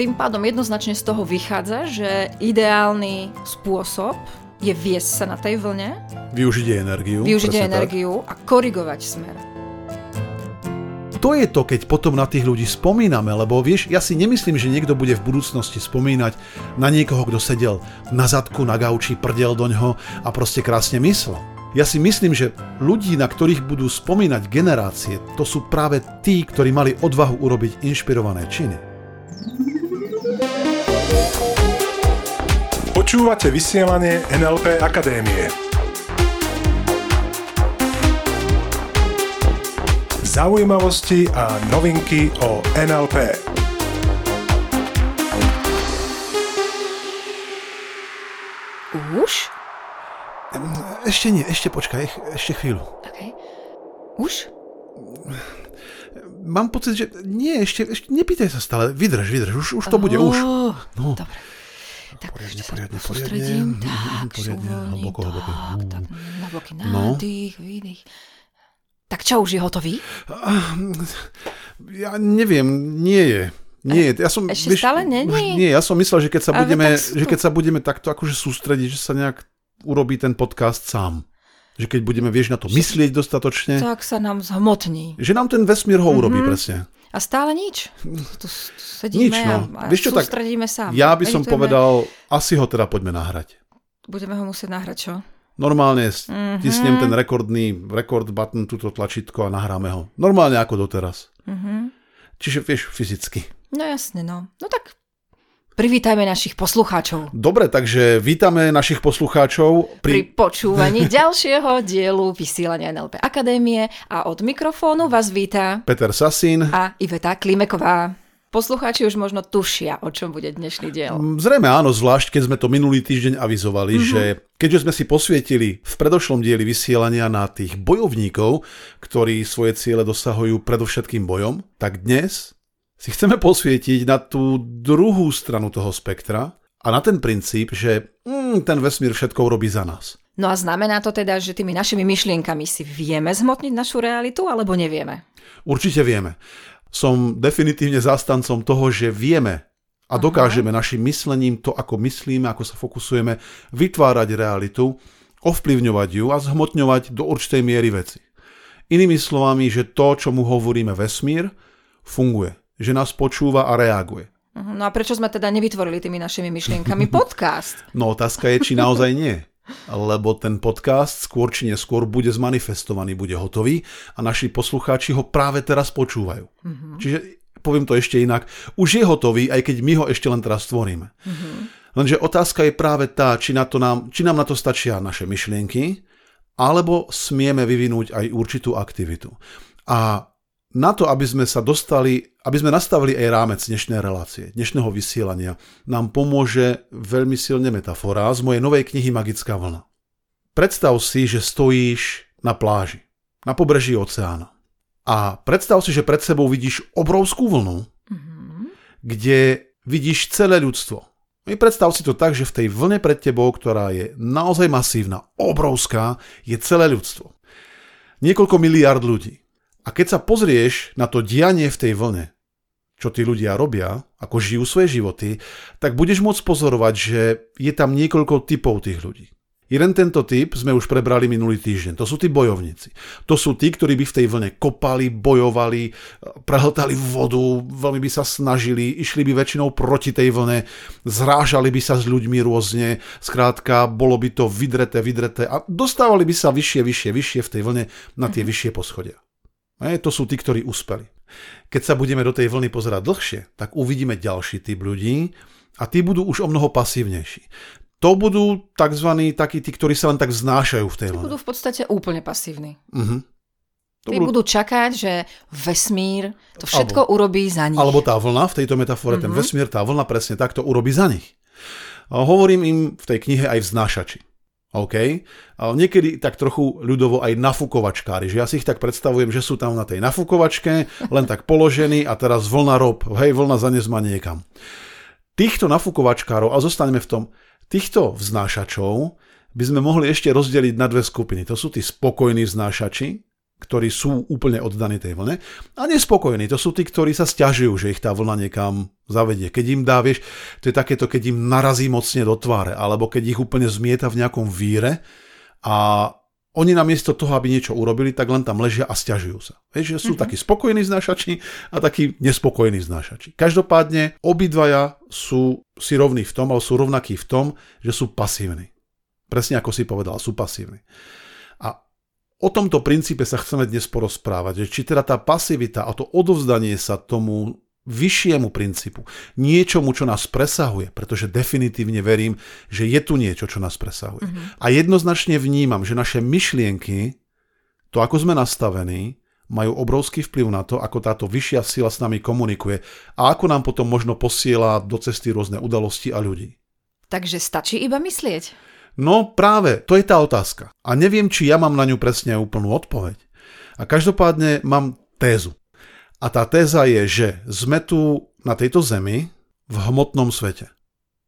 tým pádom jednoznačne z toho vychádza, že ideálny spôsob je viesť sa na tej vlne, Využiť jej energiu. využiť jej presne tak. energiu a korigovať smer. To je to, keď potom na tých ľudí spomíname, lebo vieš, ja si nemyslím, že niekto bude v budúcnosti spomínať na niekoho, kto sedel na zadku, na gauči, prdel do ňoho a proste krásne myslel. Ja si myslím, že ľudí, na ktorých budú spomínať generácie, to sú práve tí, ktorí mali odvahu urobiť inšpirované činy. Počúvate vysielanie NLP Akadémie. Zaujímavosti a novinky o NLP. Už? Ešte nie, ešte počkaj, ešte chvíľu. Okay. Už? Mám pocit, že nie, ešte, ešte nepýtaj sa stále, vydrž, vydrž, už, už to bude, už. No. Dobre. Tak Poriadne, sa poriadne, sústredím. poriadne. Tak, Poriadne, uvoľním, hlboko, hlboko. Tak, tak, hlboký No. nádych, výdych. Tak čo, už je hotový? Ja neviem, nie je. Nie. Ja som, Ešte stále není? už Nie, ja som myslel, že keď sa budeme, tak že keď sa budeme takto akože sústrediť, že sa nejak urobí ten podcast sám. Že keď budeme, vieš, na to myslieť dostatočne, Tak sa nám zhmotní. že nám ten vesmír ho urobí Mhm. presne. A stále nič. Tu sedíme Nič, no. a, a Vieš čo, tak sústredíme sa. Ja by som Editujeme. povedal, asi ho teda poďme nahrať. Budeme ho musieť nahrať, čo? Normálne Mhm. stisnem ten rekordný record button, túto tlačítko a nahráme ho. Normálne ako doteraz. Mhm. Čiže vieš, fyzicky. No jasne, no. No tak privítajme našich poslucháčov Dobre, takže vítame našich poslucháčov pri pri... počúvaní ďalšieho dielu vysielania NLP Akadémie a od mikrofónu vás víta Peter Sasín. a Iveta Klimeková. Poslucháči už možno tušia, o čom bude dnešný diel. Zrejme áno, zvlášť keď sme to minulý týždeň avizovali, Mhm. mm-hmm. že keďže sme si posvietili v predošlom dieli vysielania na tých bojovníkov, ktorí svoje ciele dosahujú predovšetkým bojom, tak dnes si chceme posvietiť na tú druhú stranu toho spektra a na ten princíp, že mm, ten vesmír všetko robí za nás. No a znamená to teda, že tými našimi myšlienkami si vieme zhmotniť našu realitu, alebo nevieme? Určite vieme. Som definitívne zastancom toho, že vieme a dokážeme našim myslením to, ako myslíme, ako sa fokusujeme, vytvárať realitu, ovplyvňovať ju a zhmotňovať do určitej miery veci. Inými slovami, že to, čo mu hovoríme vesmír, funguje. Že nás počúva a reaguje. Mhm, No a prečo sme teda nevytvorili tými našimi myšlienkami podcast? No otázka je, či naozaj nie. Lebo ten podcast skôr či neskôr bude zmanifestovaný, bude hotový a naši poslucháči ho práve teraz počúvajú. Mm-hmm. Čiže poviem to ešte inak, už je hotový, aj keď my ho ešte len teraz stvoríme. Mm-hmm. Lenže otázka je práve tá, či, na to nám, či nám na to stačia naše myšlienky, alebo smieme vyvinúť aj určitú aktivitu. A na to, aby sme sa dostali, aby sme nastavili aj rámec dnešnej relácie, dnešného vysielania, nám pomôže veľmi silne metafora z mojej novej knihy Magická vlna. Predstav si, že stojíš na pláži, na pobreží oceána. A predstav si, že pred sebou vidíš obrovskú vlnu, kde vidíš celé ľudstvo. I predstav si to tak, že v tej vlne pred tebou, ktorá je naozaj masívna, obrovská, je celé ľudstvo. Niekoľko miliard ľudí. A keď sa pozrieš na to dianie v tej vlne, čo tí ľudia robia, ako žijú svoje životy, tak budeš môcť pozorovať, že je tam niekoľko typov tých ľudí. Jeden tento typ sme už prebrali minulý týždeň. To sú tí bojovníci. To sú tí, ktorí by v tej vlne kopali, bojovali, prehltali vodu, veľmi by sa snažili, išli by väčšinou proti tej vlne, zrážali by sa s ľuďmi rôzne, skrátka, bolo by to vydreté, vydreté a dostávali by sa vyššie, vyššie, vyššie v tej vlne na tie vyššie poschodia. E, to sú tí, ktorí uspeli. Keď sa budeme do tej vlny pozerať dlhšie, tak uvidíme ďalší typ ľudí a tí budú už o mnoho pasívnejší. To budú tzv. takí tí, ktorí sa len tak vznášajú v tej vlne. budú v podstate úplne pasívni. Mhm. To Tí budú čakať, že vesmír to všetko urobí za nich. Alebo tá vlna, v tejto metafore, mm-hmm. ten vesmír, tá vlna presne takto urobí za nich. A hovorím im v tej knihe aj vznášači. OK? A niekedy tak trochu ľudovo aj nafukovačkári, že ja si ich tak predstavujem, že sú tam na tej nafukovačke, len tak položení a teraz vlna rob, hej, vlna zanes ma niekam. Týchto nafukovačkárov, a zostaneme v tom, týchto vznášačov by sme mohli ešte rozdeliť na dve skupiny. To sú tí spokojní vznášači, ktorí sú úplne oddaní tej vlne, a nespokojní, to sú tí, ktorí sa stiažujú, že ich tá vlna niekam zavedie. Keď im dá, vieš, to je takéto, keď im narazí mocne do tváre, alebo keď ich úplne zmieta v nejakom víre a oni namiesto toho, aby niečo urobili, tak len tam ležia a stiažujú sa. Vieš, že sú mm-hmm. takí spokojní znášači a takí nespokojní znášači. Každopádne obidvaja sú si rovní v tom, alebo sú rovnakí v tom, že sú pasívni. Presne ako si povedal, sú pasívni. A o tomto princípe sa chceme dnes porozprávať, že či teda tá pasivita a to odovzdanie sa tomu vyššiemu princípu, niečomu, čo nás presahuje, pretože definitívne verím, že je tu niečo, čo nás presahuje. Mm-hmm. A jednoznačne vnímam, že naše myšlienky, to ako sme nastavení, majú obrovský vplyv na to, ako táto vyššia sila s nami komunikuje a ako nám potom možno posiela do cesty rôzne udalosti a ľudí. Takže stačí iba myslieť? No práve, to je tá otázka. A neviem, či ja mám na ňu presne úplnú odpoveď. A každopádne mám tézu. A tá téza je, že sme tu na tejto zemi v hmotnom svete.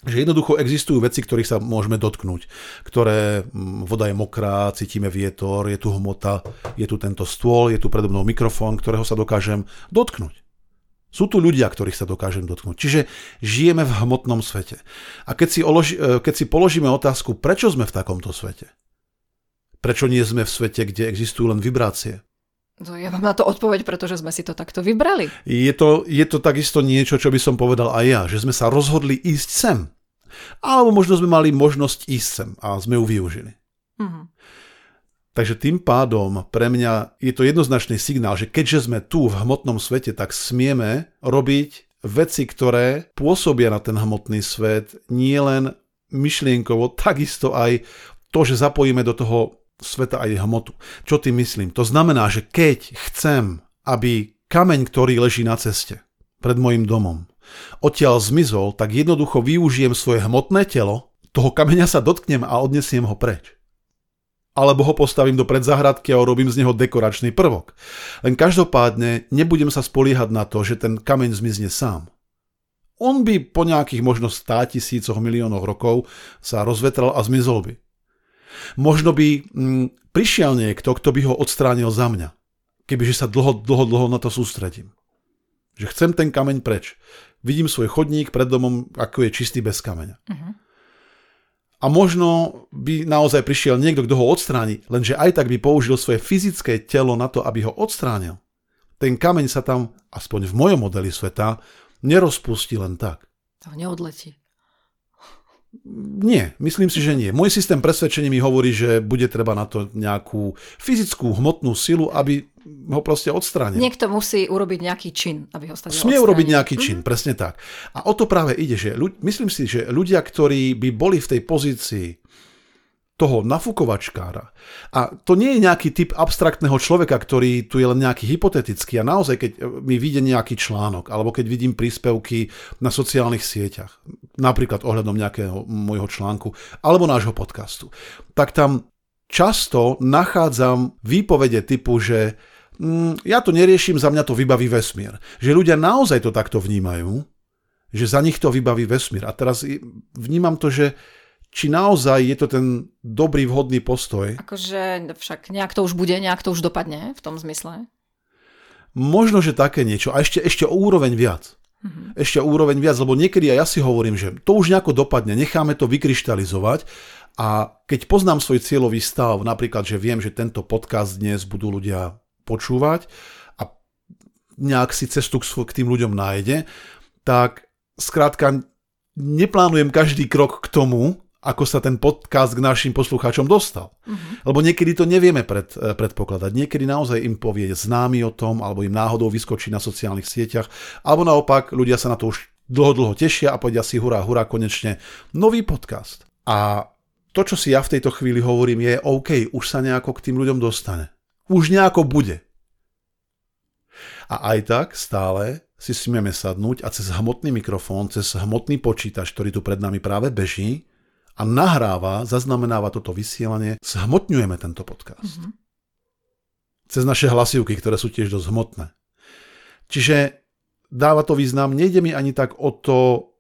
Že jednoducho existujú veci, ktorých sa môžeme dotknúť. Ktoré mm, voda je mokrá, cítime vietor, je tu hmota, je tu tento stôl, je tu predo mnou mikrofón, ktorého sa dokážem dotknúť. Sú tu ľudia, ktorých sa dokážem dotknúť. Čiže žijeme v hmotnom svete. A keď si, oloži, e, keď si položíme otázku, prečo sme v takomto svete? Prečo nie sme v svete, kde existujú len vibrácie? No, ja mám na to odpoveď, pretože sme si to takto vybrali. Je to, je to takisto niečo, čo by som povedal aj ja, že sme sa rozhodli ísť sem. Alebo možno sme mali možnosť ísť sem a sme ju využili. Mm-hmm. Takže tým pádom pre mňa je to jednoznačný signál, že keďže sme tu v hmotnom svete, tak smieme robiť veci, ktoré pôsobia na ten hmotný svet, nie len myšlienkovo, takisto aj to, že zapojíme do toho sveta aj hmotu. Čo tým myslím? To znamená, že keď chcem, aby kameň, ktorý leží na ceste pred môjim domom, odtiaľ zmizol, tak jednoducho využijem svoje hmotné telo, toho kameňa sa dotknem a odnesiem ho preč. Alebo ho postavím do predzahradky a urobím z neho dekoračný prvok. Len každopádne nebudem sa spoliehať na to, že ten kameň zmizne sám. On by po nejakých možno 100 tisícoch miliónoch rokov sa rozvetral a zmizol by. Možno by mm, prišiel niekto, kto by ho odstránil za mňa. Kebyže sa dlho, dlho, dlho na to sústredím. Že chcem ten kameň preč. Vidím svoj chodník pred domom, ako je čistý bez kameňa. Uh-huh. A možno by naozaj prišiel niekto, kto ho odstráni, lenže aj tak by použil svoje fyzické telo na to, aby ho odstránil. Ten kameň sa tam, aspoň v mojom modeli sveta, nerozpustí len tak. To neodletí. Nie, myslím si, že nie. Môj systém presvedčenia mi hovorí, že bude treba na to nejakú fyzickú, hmotnú silu, aby ho proste odstránil. Niekto musí urobiť nejaký čin, aby ho stane Smie urobiť nejaký čin, mm-hmm. presne tak. A o to práve ide, že ľud- myslím si, že ľudia, ktorí by boli v tej pozícii toho nafúkovačkára. A to nie je nejaký typ abstraktného človeka, ktorý tu je len nejaký hypotetický. A naozaj, keď mi vyjde nejaký článok, alebo keď vidím príspevky na sociálnych sieťach, napríklad ohľadom nejakého môjho článku, alebo nášho podcastu, tak tam často nachádzam výpovede typu, že mm, ja to neriešim, za mňa to vybaví vesmír. Že ľudia naozaj to takto vnímajú, že za nich to vybaví vesmír. A teraz vnímam to, že či naozaj je to ten dobrý, vhodný postoj. Akože však nejak to už bude, nejak to už dopadne v tom zmysle. Možno, že také niečo. A ešte, ešte o úroveň viac. Mm-hmm. Ešte o úroveň viac, lebo niekedy aj ja si hovorím, že to už nejako dopadne, necháme to vykryštalizovať a keď poznám svoj cieľový stav, napríklad, že viem, že tento podcast dnes budú ľudia počúvať a nejak si cestu k tým ľuďom nájde, tak skrátka neplánujem každý krok k tomu, ako sa ten podcast k našim poslucháčom dostal. Uh-huh. Lebo niekedy to nevieme pred, eh, predpokladať. Niekedy naozaj im povie známy o tom, alebo im náhodou vyskočí na sociálnych sieťach, alebo naopak ľudia sa na to už dlho, dlho tešia a povedia si hurá, hurá, konečne nový podcast. A to, čo si ja v tejto chvíli hovorím, je OK, už sa nejako k tým ľuďom dostane. Už nejako bude. A aj tak stále si smieme sadnúť a cez hmotný mikrofón, cez hmotný počítač, ktorý tu pred nami práve beží, a nahráva, zaznamenáva toto vysielanie, zhmotňujeme tento podcast. Mm-hmm. Cez naše hlasivky, ktoré sú tiež dosť hmotné. Čiže dáva to význam, nejde mi ani tak o to,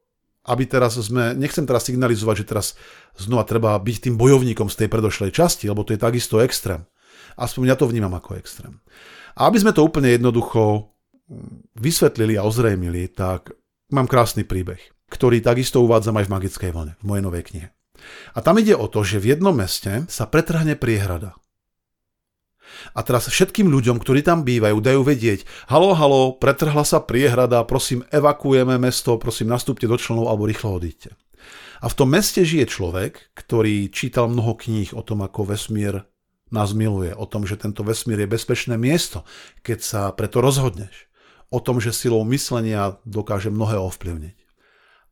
aby teraz sme, nechcem teraz signalizovať, že teraz znova treba byť tým bojovníkom z tej predošlej časti, lebo to je takisto extrém. Aspoň ja to vnímam ako extrém. A aby sme to úplne jednoducho vysvetlili a ozrejmili, tak mám krásny príbeh, ktorý takisto uvádzam aj v Magickej vlne, v mojej novej knihe. A tam ide o to, že v jednom meste sa pretrhne priehrada. A teraz všetkým ľuďom, ktorí tam bývajú, dajú vedieť, halo, halo, pretrhla sa priehrada, prosím, evakuujeme mesto, prosím, nastúpte do členov alebo rýchlo odíďte. A v tom meste žije človek, ktorý čítal mnoho kníh o tom, ako vesmír nás miluje, o tom, že tento vesmír je bezpečné miesto, keď sa preto rozhodneš, o tom, že silou myslenia dokáže mnohé ovplyvniť.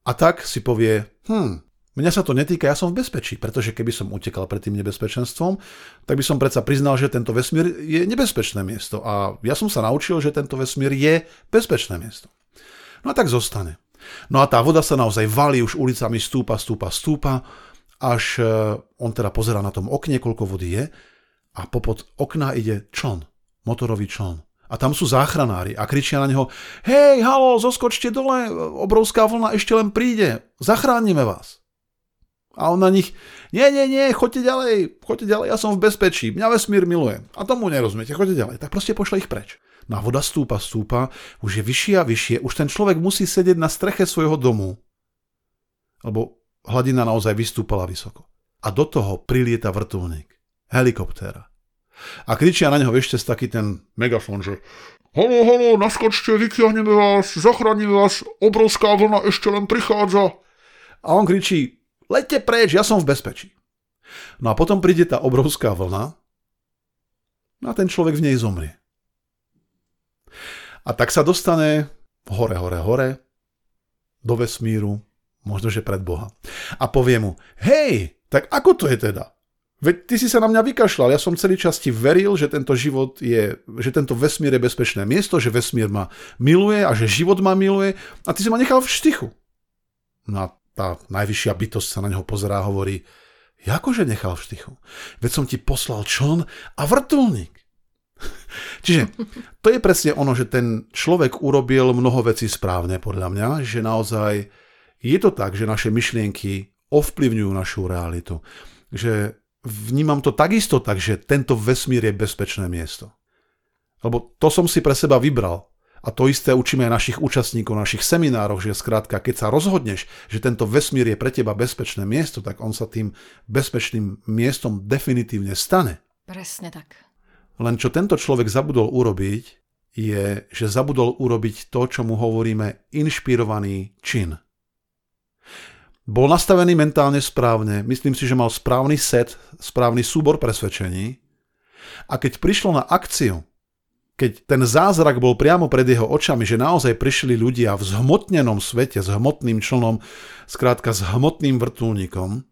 A tak si povie, hm, Mňa sa to netýka, ja som v bezpečí, pretože keby som utekal pred tým nebezpečenstvom, tak by som predsa priznal, že tento vesmír je nebezpečné miesto. A ja som sa naučil, že tento vesmír je bezpečné miesto. No a tak zostane. No a tá voda sa naozaj valí, už ulicami stúpa, stúpa, stúpa, až e, on teda pozera na tom okne, koľko vody je a popod okna ide čln, motorový čln. A tam sú záchranári a kričia na neho, hej, halo, zoskočte dole, obrovská vlna ešte len príde, zachránime vás. A on na nich, nie, nie, nie, choďte ďalej, choďte ďalej, ja som v bezpečí, mňa vesmír miluje. A tomu nerozumiete, choďte ďalej. Tak proste pošle ich preč. No a voda stúpa, stúpa, už je vyššie a vyššie, už ten človek musí sedieť na streche svojho domu, lebo hladina naozaj vystúpala vysoko. A do toho prilieta vrtulník, helikoptéra. A kričia na neho ešte taký ten megafón, že Halo, halo, naskočte, vykiahneme vás, zachránime vás, obrovská vlna ešte len prichádza. A on kričí, Lete preč, ja som v bezpečí. No a potom príde tá obrovská vlna a ten človek v nej zomrie. A tak sa dostane hore, hore, hore, do vesmíru, možno že pred Boha. A povie mu, hej, tak ako to je teda? Veď ty si sa na mňa vykašľal, ja som celý čas ti veril, že tento život je, že tento vesmír je bezpečné miesto, že vesmír ma miluje a že život ma miluje a ty si ma nechal v štychu. No a tá najvyššia bytosť sa na neho pozerá a hovorí, akože nechal v štychu? Veď som ti poslal čln a vrtulník. Čiže to je presne ono, že ten človek urobil mnoho vecí správne podľa mňa, že naozaj je to tak, že naše myšlienky ovplyvňujú našu realitu. Že vnímam to takisto tak, že tento vesmír je bezpečné miesto. Lebo to som si pre seba vybral. A to isté učíme aj našich účastníkov, našich seminároch, že skrátka, keď sa rozhodneš, že tento vesmír je pre teba bezpečné miesto, tak on sa tým bezpečným miestom definitívne stane. Presne tak. Len čo tento človek zabudol urobiť, je, že zabudol urobiť to, čo mu hovoríme inšpirovaný čin. Bol nastavený mentálne správne, myslím si, že mal správny set, správny súbor presvedčení a keď prišlo na akciu, keď ten zázrak bol priamo pred jeho očami, že naozaj prišli ľudia v zhmotnenom svete, s hmotným člnom, skrátka s hmotným vrtulníkom,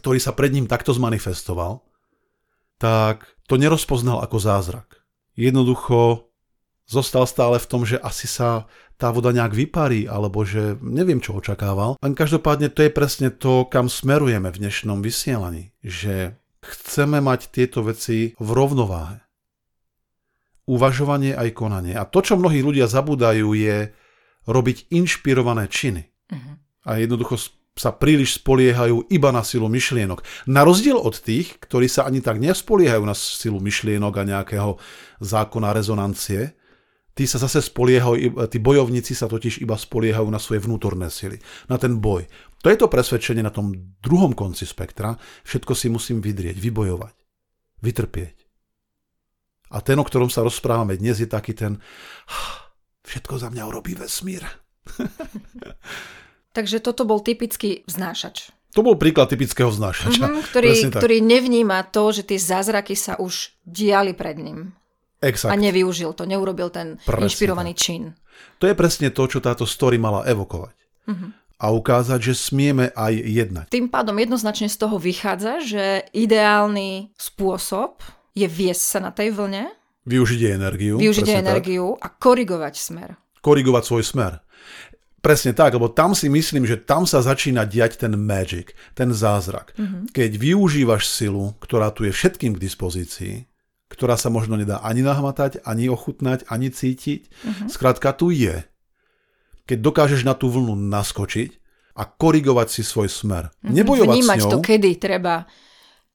ktorý sa pred ním takto zmanifestoval, tak to nerozpoznal ako zázrak. Jednoducho zostal stále v tom, že asi sa tá voda nejak vyparí, alebo že neviem, čo očakával. Len každopádne to je presne to, kam smerujeme v dnešnom vysielaní, že chceme mať tieto veci v rovnováhe uvažovanie aj konanie. A to, čo mnohí ľudia zabúdajú, je robiť inšpirované činy. Uh-huh. A jednoducho sa príliš spoliehajú iba na silu myšlienok. Na rozdiel od tých, ktorí sa ani tak nespoliehajú na silu myšlienok a nejakého zákona rezonancie, tí sa zase spoliehajú, tí bojovníci sa totiž iba spoliehajú na svoje vnútorné sily, na ten boj. To je to presvedčenie na tom druhom konci spektra. Všetko si musím vydrieť, vybojovať, vytrpieť. A ten, o ktorom sa rozprávame dnes, je taký ten všetko za mňa urobí vesmír. Takže toto bol typický vznášač. To bol príklad typického vznášača. Mm-hmm, ktorý, ktorý nevníma to, že tie zázraky sa už diali pred ním. Exakt. A nevyužil to, neurobil ten presne inšpirovaný tak. čin. To je presne to, čo táto story mala evokovať. Mm-hmm. A ukázať, že smieme aj jednať. Tým pádom jednoznačne z toho vychádza, že ideálny spôsob je viesť sa na tej vlne. Využiť energiu. Využiť energiu tak. a korigovať smer. Korigovať svoj smer. Presne tak, lebo tam si myslím, že tam sa začína diať ten magic, ten zázrak. Mm-hmm. Keď využívaš silu, ktorá tu je všetkým k dispozícii, ktorá sa možno nedá ani nahmatať, ani ochutnať, ani cítiť, mm-hmm. skrátka tu je. Keď dokážeš na tú vlnu naskočiť a korigovať si svoj smer. Mm-hmm. Nebojovať Vnímať s ňou, to, kedy treba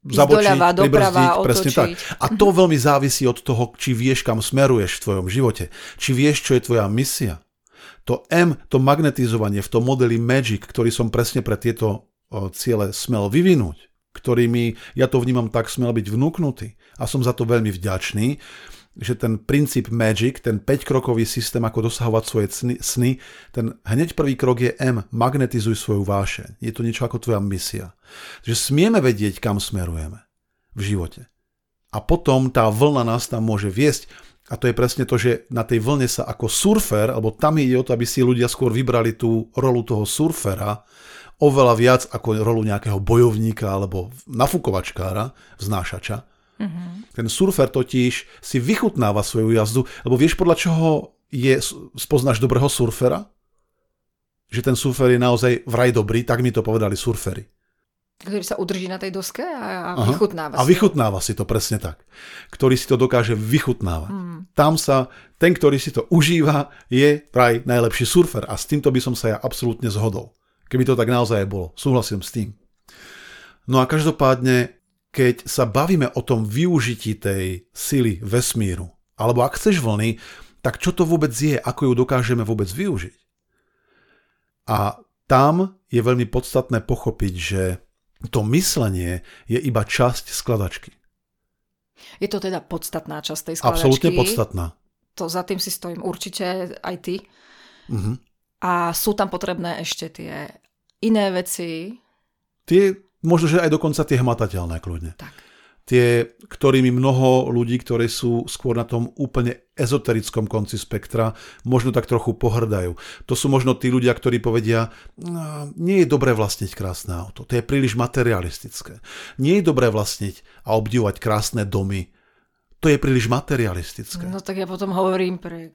zabočiť, doľava, doprava, presne tak. A to veľmi závisí od toho, či vieš, kam smeruješ v tvojom živote. Či vieš, čo je tvoja misia. To M, to magnetizovanie v tom modeli Magic, ktorý som presne pre tieto ciele smel vyvinúť, ktorými ja to vnímam tak, smel byť vnúknutý a som za to veľmi vďačný, že ten princíp Magic, ten 5-krokový systém, ako dosahovať svoje sny, ten hneď prvý krok je M, magnetizuj svoju vášeň. Je to niečo ako tvoja misia. Že smieme vedieť, kam smerujeme v živote. A potom tá vlna nás tam môže viesť a to je presne to, že na tej vlne sa ako surfer, alebo tam ide o to, aby si ľudia skôr vybrali tú rolu toho surfera, oveľa viac ako rolu nejakého bojovníka alebo nafukovačkára, vznášača. Mm-hmm. Ten surfer totiž si vychutnáva svoju jazdu, lebo vieš podľa čoho je, spoznáš dobrého surfera? Že ten surfer je naozaj vraj dobrý, tak mi to povedali surfery. Ktorý sa udrží na tej doske a, a vychutnáva si A vychutnáva si to presne tak. Ktorý si to dokáže vychutnávať. Mm. Tam sa, ten, ktorý si to užíva, je vraj najlepší surfer a s týmto by som sa ja absolútne zhodol. Keby to tak naozaj bolo. Súhlasím s tým. No a každopádne keď sa bavíme o tom využití tej sily vesmíru, alebo ak chceš vlny, tak čo to vôbec je, ako ju dokážeme vôbec využiť? A tam je veľmi podstatné pochopiť, že to myslenie je iba časť skladačky. Je to teda podstatná časť tej skladačky? Absolútne podstatná. To za tým si stojím určite aj ty. Uh-huh. A sú tam potrebné ešte tie iné veci? Tie Možno, že aj dokonca tie hmatateľné kľudne. Tak. Tie, ktorými mnoho ľudí, ktorí sú skôr na tom úplne ezoterickom konci spektra, možno tak trochu pohrdajú. To sú možno tí ľudia, ktorí povedia, no, nie je dobré vlastniť krásne auto, to je príliš materialistické. Nie je dobré vlastniť a obdivovať krásne domy, to je príliš materialistické. No tak ja potom hovorím pre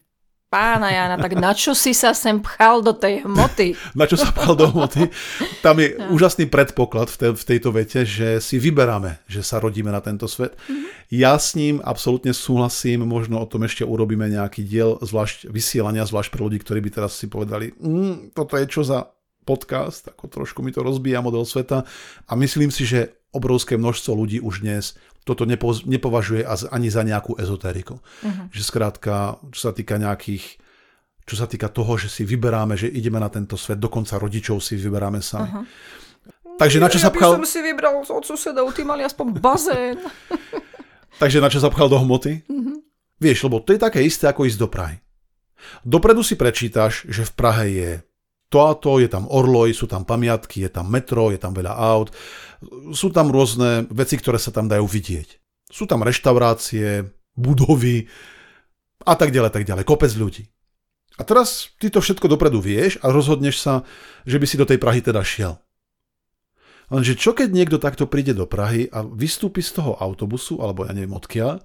pána Jana, tak na čo si sa sem pchal do tej hmoty? na čo sa pchal do hmoty? Tam je no. úžasný predpoklad v, te, v tejto vete, že si vyberáme, že sa rodíme na tento svet. Mm-hmm. Ja s ním absolútne súhlasím, možno o tom ešte urobíme nejaký diel, zvlášť vysielania, zvlášť pre ľudí, ktorí by teraz si povedali, mm, toto je čo za podcast, ako trošku mi to rozbíja model sveta a myslím si, že obrovské množstvo ľudí už dnes toto nepo, nepovažuje ani za nejakú ezotériku. Uh-huh. Že skrátka, čo sa týka nejakých čo sa týka toho, že si vyberáme, že ideme na tento svet, dokonca rodičov si vyberáme sami. Uh-huh. Takže na čo ja sa pchal... Som si vybral od susedov, tí mali aspoň bazén. Takže na čo sa pchal do hmoty? Uh-huh. Vieš, lebo to je také isté, ako ísť do Prahy. Dopredu si prečítaš, že v Prahe je to a to, je tam orloj, sú tam pamiatky, je tam metro, je tam veľa aut, sú tam rôzne veci, ktoré sa tam dajú vidieť. Sú tam reštaurácie, budovy a tak ďalej, tak ďalej, kopec ľudí. A teraz ty to všetko dopredu vieš a rozhodneš sa, že by si do tej Prahy teda šiel. Lenže čo keď niekto takto príde do Prahy a vystúpi z toho autobusu, alebo ja neviem odkiaľ,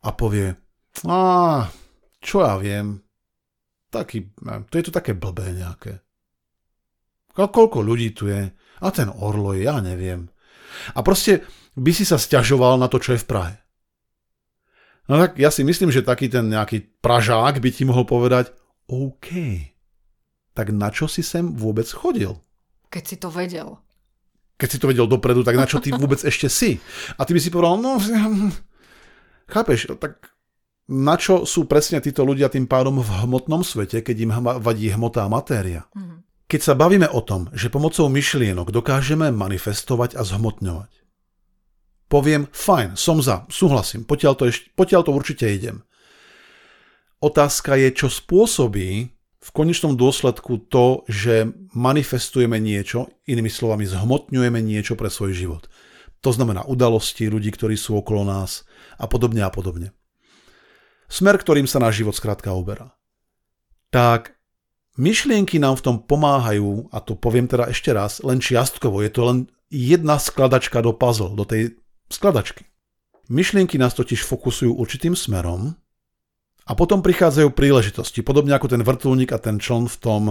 a povie, a čo ja viem, taký, to je to také blbé nejaké. Koľko ľudí tu je? A ten Orlo je, ja neviem. A proste by si sa stiažoval na to, čo je v Prahe. No tak ja si myslím, že taký ten nejaký Pražák by ti mohol povedať, OK, tak na čo si sem vôbec chodil? Keď si to vedel. Keď si to vedel dopredu, tak na čo ty vôbec ešte si? A ty by si povedal, no, chápeš, tak na čo sú presne títo ľudia tým pádom v hmotnom svete, keď im vadí hmotá matéria? Mm-hmm. Keď sa bavíme o tom, že pomocou myšlienok dokážeme manifestovať a zhmotňovať, poviem, fajn, som za, súhlasím, potiaľ to, ešte, potiaľ to určite idem. Otázka je, čo spôsobí v konečnom dôsledku to, že manifestujeme niečo, inými slovami zhmotňujeme niečo pre svoj život. To znamená udalosti, ľudí, ktorí sú okolo nás a podobne a podobne. Smer, ktorým sa náš život skrátka uberá. Tak Myšlienky nám v tom pomáhajú, a to poviem teda ešte raz, len čiastkovo. Je to len jedna skladačka do puzzle, do tej skladačky. Myšlienky nás totiž fokusujú určitým smerom a potom prichádzajú príležitosti, podobne ako ten vrtulník a ten čln v tom,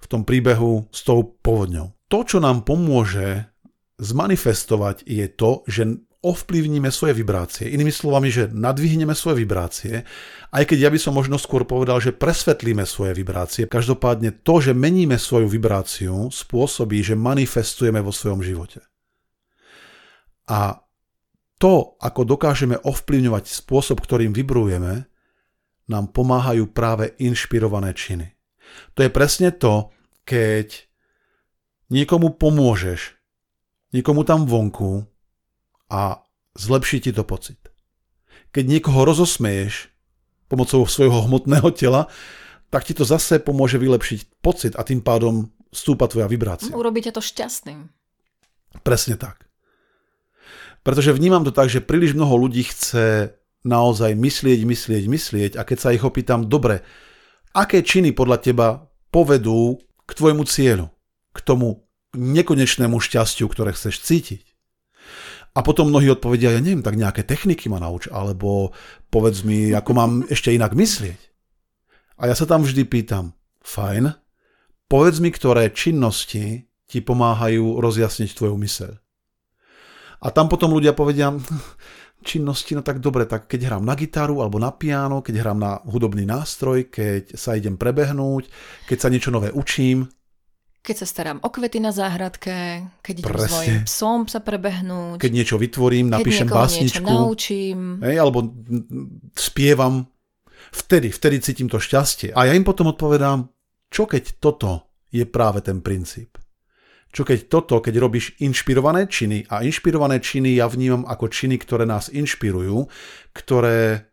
v tom príbehu s tou povodňou. To, čo nám pomôže zmanifestovať, je to, že ovplyvníme svoje vibrácie. Inými slovami, že nadvihneme svoje vibrácie, aj keď ja by som možno skôr povedal, že presvetlíme svoje vibrácie. Každopádne to, že meníme svoju vibráciu, spôsobí, že manifestujeme vo svojom živote. A to, ako dokážeme ovplyvňovať spôsob, ktorým vibrujeme, nám pomáhajú práve inšpirované činy. To je presne to, keď niekomu pomôžeš, niekomu tam vonku a zlepší ti to pocit. Keď niekoho rozosmeješ pomocou svojho hmotného tela, tak ti to zase pomôže vylepšiť pocit a tým pádom stúpa tvoja vibrácia. Urobíte to šťastným. Presne tak. Pretože vnímam to tak, že príliš mnoho ľudí chce naozaj myslieť, myslieť, myslieť a keď sa ich opýtam, dobre, aké činy podľa teba povedú k tvojmu cieľu, k tomu nekonečnému šťastiu, ktoré chceš cítiť. A potom mnohí odpovedia, ja neviem, tak nejaké techniky ma nauč, alebo povedz mi, ako mám ešte inak myslieť. A ja sa tam vždy pýtam, fajn, povedz mi, ktoré činnosti ti pomáhajú rozjasniť tvoju myseľ. A tam potom ľudia povedia, činnosti, no tak dobre, tak keď hrám na gitaru alebo na piano, keď hrám na hudobný nástroj, keď sa idem prebehnúť, keď sa niečo nové učím. Keď sa starám o kvety na záhradke, keď idem Presne. s svojím psom sa prebehnúť. Keď niečo vytvorím, napíšem keď básničku. Niečo naučím. Hej, alebo spievam. Vtedy, vtedy cítim to šťastie. A ja im potom odpovedám, čo keď toto je práve ten princíp. Čo keď toto, keď robíš inšpirované činy, a inšpirované činy ja vnímam ako činy, ktoré nás inšpirujú, ktoré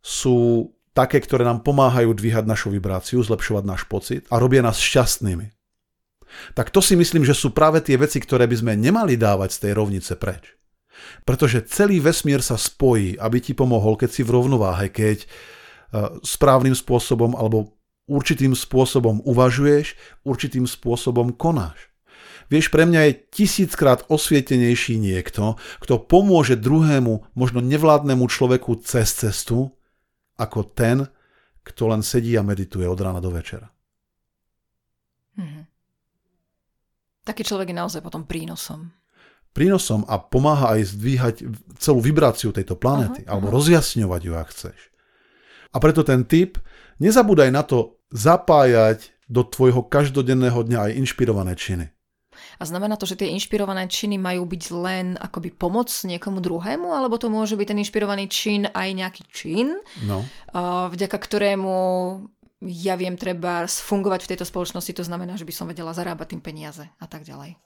sú také, ktoré nám pomáhajú dvíhať našu vibráciu, zlepšovať náš pocit a robia nás šťastnými. Tak to si myslím, že sú práve tie veci, ktoré by sme nemali dávať z tej rovnice preč. Pretože celý vesmír sa spojí, aby ti pomohol, keď si v rovnováhe, keď e, správnym spôsobom alebo určitým spôsobom uvažuješ, určitým spôsobom konáš. Vieš, pre mňa je tisíckrát osvietenejší niekto, kto pomôže druhému, možno nevládnemu človeku cez cestu, ako ten, kto len sedí a medituje od rána do večera. Mhm. Taký človek je naozaj potom prínosom. Prínosom a pomáha aj zdvíhať celú vibráciu tejto planety, aha, alebo aha. rozjasňovať ju, ak chceš. A preto ten typ, nezabúdaj na to zapájať do tvojho každodenného dňa aj inšpirované činy. A znamená to, že tie inšpirované činy majú byť len akoby pomoc niekomu druhému, alebo to môže byť ten inšpirovaný čin aj nejaký čin, no. vďaka ktorému ja viem treba fungovať v tejto spoločnosti, to znamená, že by som vedela zarábať tým peniaze a tak ďalej.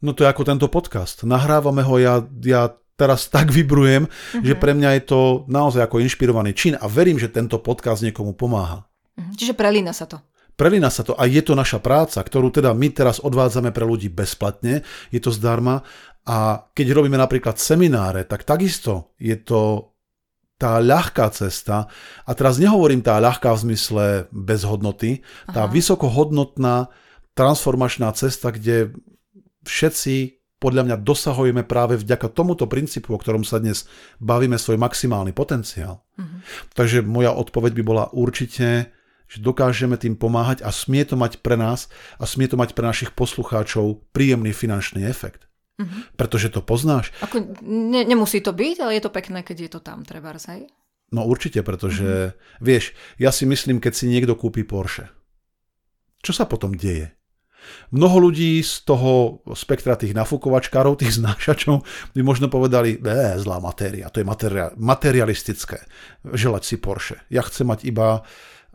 No to je ako tento podcast. Nahrávame ho, ja, ja teraz tak vybrujem, uh-huh. že pre mňa je to naozaj ako inšpirovaný čin a verím, že tento podcast niekomu pomáha. Uh-huh. Čiže prelína sa to. Prelína sa to a je to naša práca, ktorú teda my teraz odvádzame pre ľudí bezplatne, je to zdarma a keď robíme napríklad semináre, tak takisto je to tá ľahká cesta, a teraz nehovorím tá ľahká v zmysle bez hodnoty, tá Aha. vysokohodnotná transformačná cesta, kde všetci podľa mňa dosahujeme práve vďaka tomuto princípu, o ktorom sa dnes bavíme, svoj maximálny potenciál. Uh-huh. Takže moja odpoveď by bola určite že dokážeme tým pomáhať a smie to mať pre nás a smie to mať pre našich poslucháčov príjemný finančný efekt. Uh-huh. Pretože to poznáš. Ako, ne, nemusí to byť, ale je to pekné, keď je to tam, treba aj. No určite, pretože uh-huh. vieš, ja si myslím, keď si niekto kúpi Porsche, čo sa potom deje? Mnoho ľudí z toho spektra tých nafúkovačkárov, tých znášačov by možno povedali, ne, zlá matéria, to je materia- materialistické, želať si Porsche. Ja chcem mať iba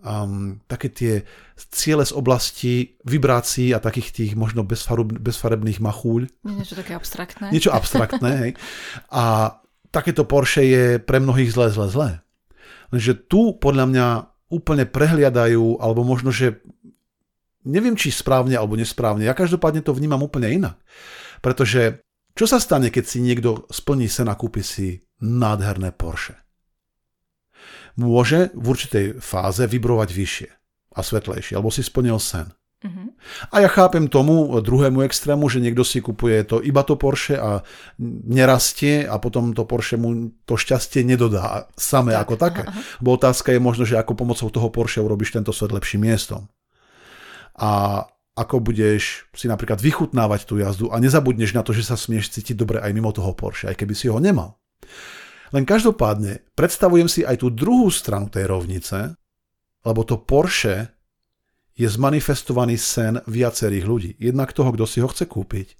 um, také tie ciele z oblasti vibrácií a takých tých možno bezfarub, bezfarebných machúľ. Niečo také abstraktné. Niečo abstraktné, hej. A takéto Porsche je pre mnohých zle, zle, zle. Lenže tu podľa mňa úplne prehliadajú, alebo možno, že neviem, či správne alebo nesprávne. Ja každopádne to vnímam úplne inak. Pretože čo sa stane, keď si niekto splní sen a kúpi si nádherné Porsche? Môže v určitej fáze vibrovať vyššie a svetlejšie, alebo si splnil sen. Uh-huh. A ja chápem tomu druhému extrému, že niekto si kupuje to iba to Porsche a nerastie a potom to Porsche mu to šťastie nedodá samé tak, ako také. Aha. Bo otázka je možno, že ako pomocou toho Porsche urobíš tento svet lepším miestom. A ako budeš si napríklad vychutnávať tú jazdu a nezabudneš na to, že sa smieš cítiť dobre aj mimo toho Porsche, aj keby si ho nemal. Len každopádne predstavujem si aj tú druhú stranu tej rovnice, lebo to Porsche je zmanifestovaný sen viacerých ľudí. Jednak toho, kto si ho chce kúpiť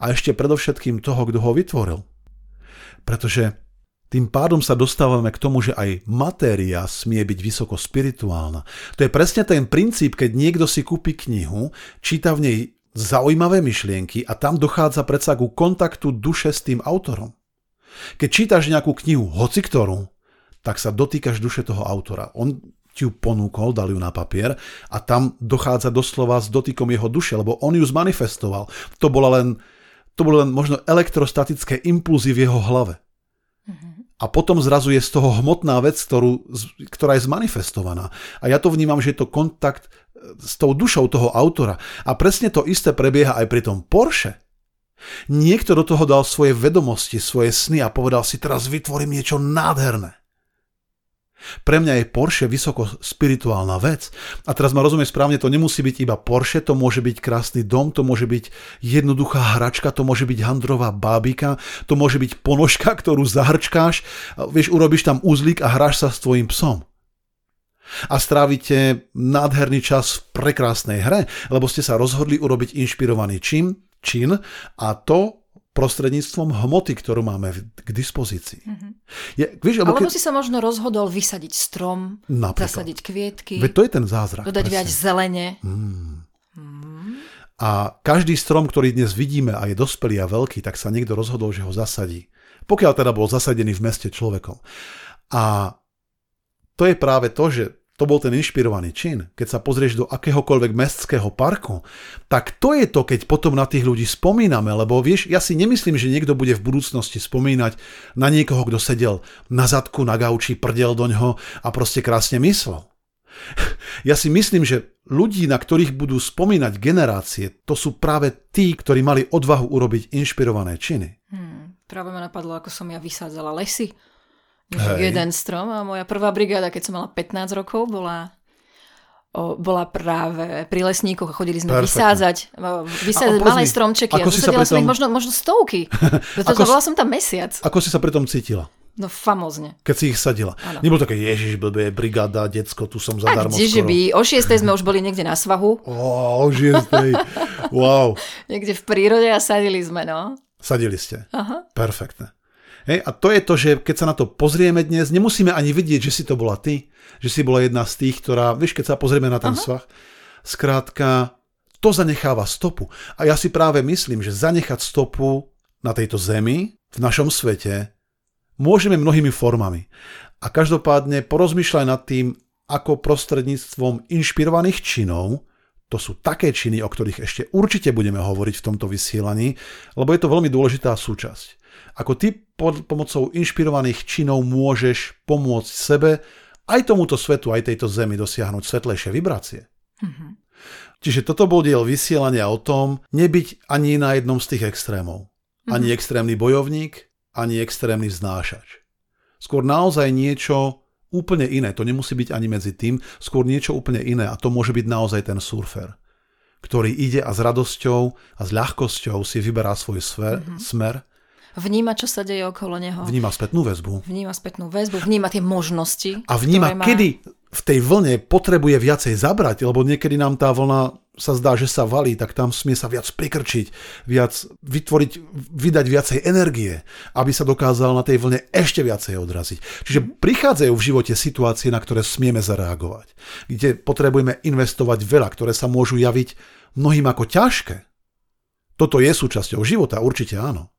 a ešte predovšetkým toho, kto ho vytvoril. Pretože Tým pádom sa dostávame k tomu, že aj matéria smie byť vysoko spirituálna. To je presne ten princíp, keď niekto si kúpi knihu, číta v nej zaujímavé myšlienky a tam dochádza predsa ku kontaktu duše s tým autorom. Keď čítaš nejakú knihu, hoci ktorú, tak sa dotýkaš duše toho autora. On ti ju ponúkol, dal ju na papier a tam dochádza doslova s dotykom jeho duše, lebo on ju zmanifestoval. To bola len, to bolo len možno elektrostatické impulzy v jeho hlave. A potom zrazu je z toho hmotná vec, ktorú, ktorá je zmanifestovaná. A ja to vnímam, že je to kontakt e, s tou dušou toho autora. A presne to isté prebieha aj pri tom Porsche. Niekto do toho dal svoje vedomosti, svoje sny a povedal si, teraz vytvorím niečo nádherné. Pre mňa je Porsche vysoko spirituálna vec. A teraz ma rozumie správne, to nemusí byť iba Porsche, to môže byť krásny dom, to môže byť jednoduchá hračka, to môže byť handrová bábika, to môže byť ponožka, ktorú zahrčkáš, vieš, urobíš tam uzlík a hráš sa s tvojim psom. A strávite nádherný čas v prekrásnej hre, lebo ste sa rozhodli urobiť inšpirovaný čin, čin a to prostredníctvom hmoty, ktorú máme k dispozícii. Mm-hmm. Je, vieš, Alebo keď... si sa možno rozhodol vysadiť strom, Napríklad. zasadiť kvietky, Veď to je ten zázrak. Dodať presne. viac zelene. Mm. Mm. A každý strom, ktorý dnes vidíme a je dospelý a veľký, tak sa niekto rozhodol, že ho zasadí. Pokiaľ teda bol zasadený v meste človekom. A to je práve to, že to bol ten inšpirovaný čin. Keď sa pozrieš do akéhokoľvek mestského parku, tak to je to, keď potom na tých ľudí spomíname, lebo vieš, ja si nemyslím, že niekto bude v budúcnosti spomínať na niekoho, kto sedel na zadku, na gauči, prdel do ňoho a proste krásne myslel. Ja si myslím, že ľudí, na ktorých budú spomínať generácie, to sú práve tí, ktorí mali odvahu urobiť inšpirované činy. Hmm, práve ma napadlo, ako som ja vysádzala lesy Hej. jeden strom a moja prvá brigáda, keď som mala 15 rokov, bola o, bola práve pri lesníkoch a chodili sme Perfect. vysádzať, vysádzať malé stromčeky ako a zasadila som ich možno, možno stovky. Pretože bola som tam mesiac. Ako si sa pri tom cítila? No famozne. Keď si ich sadila. Ano. Nebolo také, ježiš, blbé, brigáda, decko, tu som zadarmo skoro. že by, o 6 sme už boli niekde na svahu. O, o 6 wow. niekde v prírode a sadili sme, no. Sadili ste. Aha. Perfektne. Hej, a to je to, že keď sa na to pozrieme dnes, nemusíme ani vidieť, že si to bola ty, že si bola jedna z tých, ktorá, vieš, keď sa pozrieme na ten Aha. svah, skrátka, to zanecháva stopu. A ja si práve myslím, že zanechať stopu na tejto zemi, v našom svete, môžeme mnohými formami. A každopádne porozmýšľaj nad tým, ako prostredníctvom inšpirovaných činov, to sú také činy, o ktorých ešte určite budeme hovoriť v tomto vysielaní, lebo je to veľmi dôležitá súčasť ako ty pod pomocou inšpirovaných činov môžeš pomôcť sebe, aj tomuto svetu, aj tejto zemi dosiahnuť svetlejšie vibrácie. Mm-hmm. Čiže toto bol diel vysielania o tom, nebyť ani na jednom z tých extrémov. Mm-hmm. Ani extrémny bojovník, ani extrémny znášač. Skôr naozaj niečo úplne iné. To nemusí byť ani medzi tým, skôr niečo úplne iné. A to môže byť naozaj ten surfer, ktorý ide a s radosťou a s ľahkosťou si vyberá svoj sfer, mm-hmm. smer Vníma, čo sa deje okolo neho. Vníma spätnú väzbu. Vníma spätnú väzbu, vníma tie možnosti. A vníma, má... kedy v tej vlne potrebuje viacej zabrať, lebo niekedy nám tá vlna sa zdá, že sa valí, tak tam smie sa viac prikrčiť, viac vytvoriť, vydať viacej energie, aby sa dokázal na tej vlne ešte viacej odraziť. Čiže prichádzajú v živote situácie, na ktoré smieme zareagovať, kde potrebujeme investovať veľa, ktoré sa môžu javiť mnohým ako ťažké. Toto je súčasťou života, určite áno.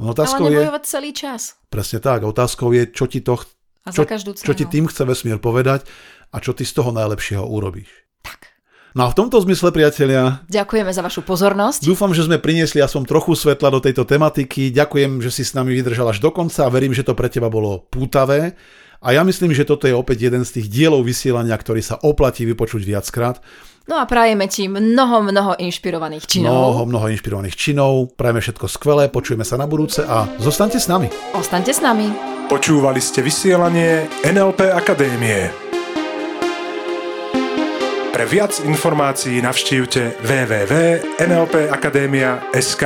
Otázkou Ale nebojovať je, celý čas. Presne tak. Otázkou je, čo ti to a čo, čo ti tým chce vesmír povedať a čo ty z toho najlepšieho urobíš. Tak. No a v tomto zmysle, priatelia... Ďakujeme za vašu pozornosť. Dúfam, že sme priniesli aspoň trochu svetla do tejto tematiky. Ďakujem, že si s nami vydržal až do konca a verím, že to pre teba bolo pútavé. A ja myslím, že toto je opäť jeden z tých dielov vysielania, ktorý sa oplatí vypočuť viackrát. No a prajeme ti mnoho, mnoho inšpirovaných činov. Mnoho, mnoho inšpirovaných činov. Prajeme všetko skvelé, počujeme sa na budúce a zostaňte s nami. Ostaňte s nami. Počúvali ste vysielanie NLP Akadémie. Pre viac informácií navštívte www.nlpakademia.sk.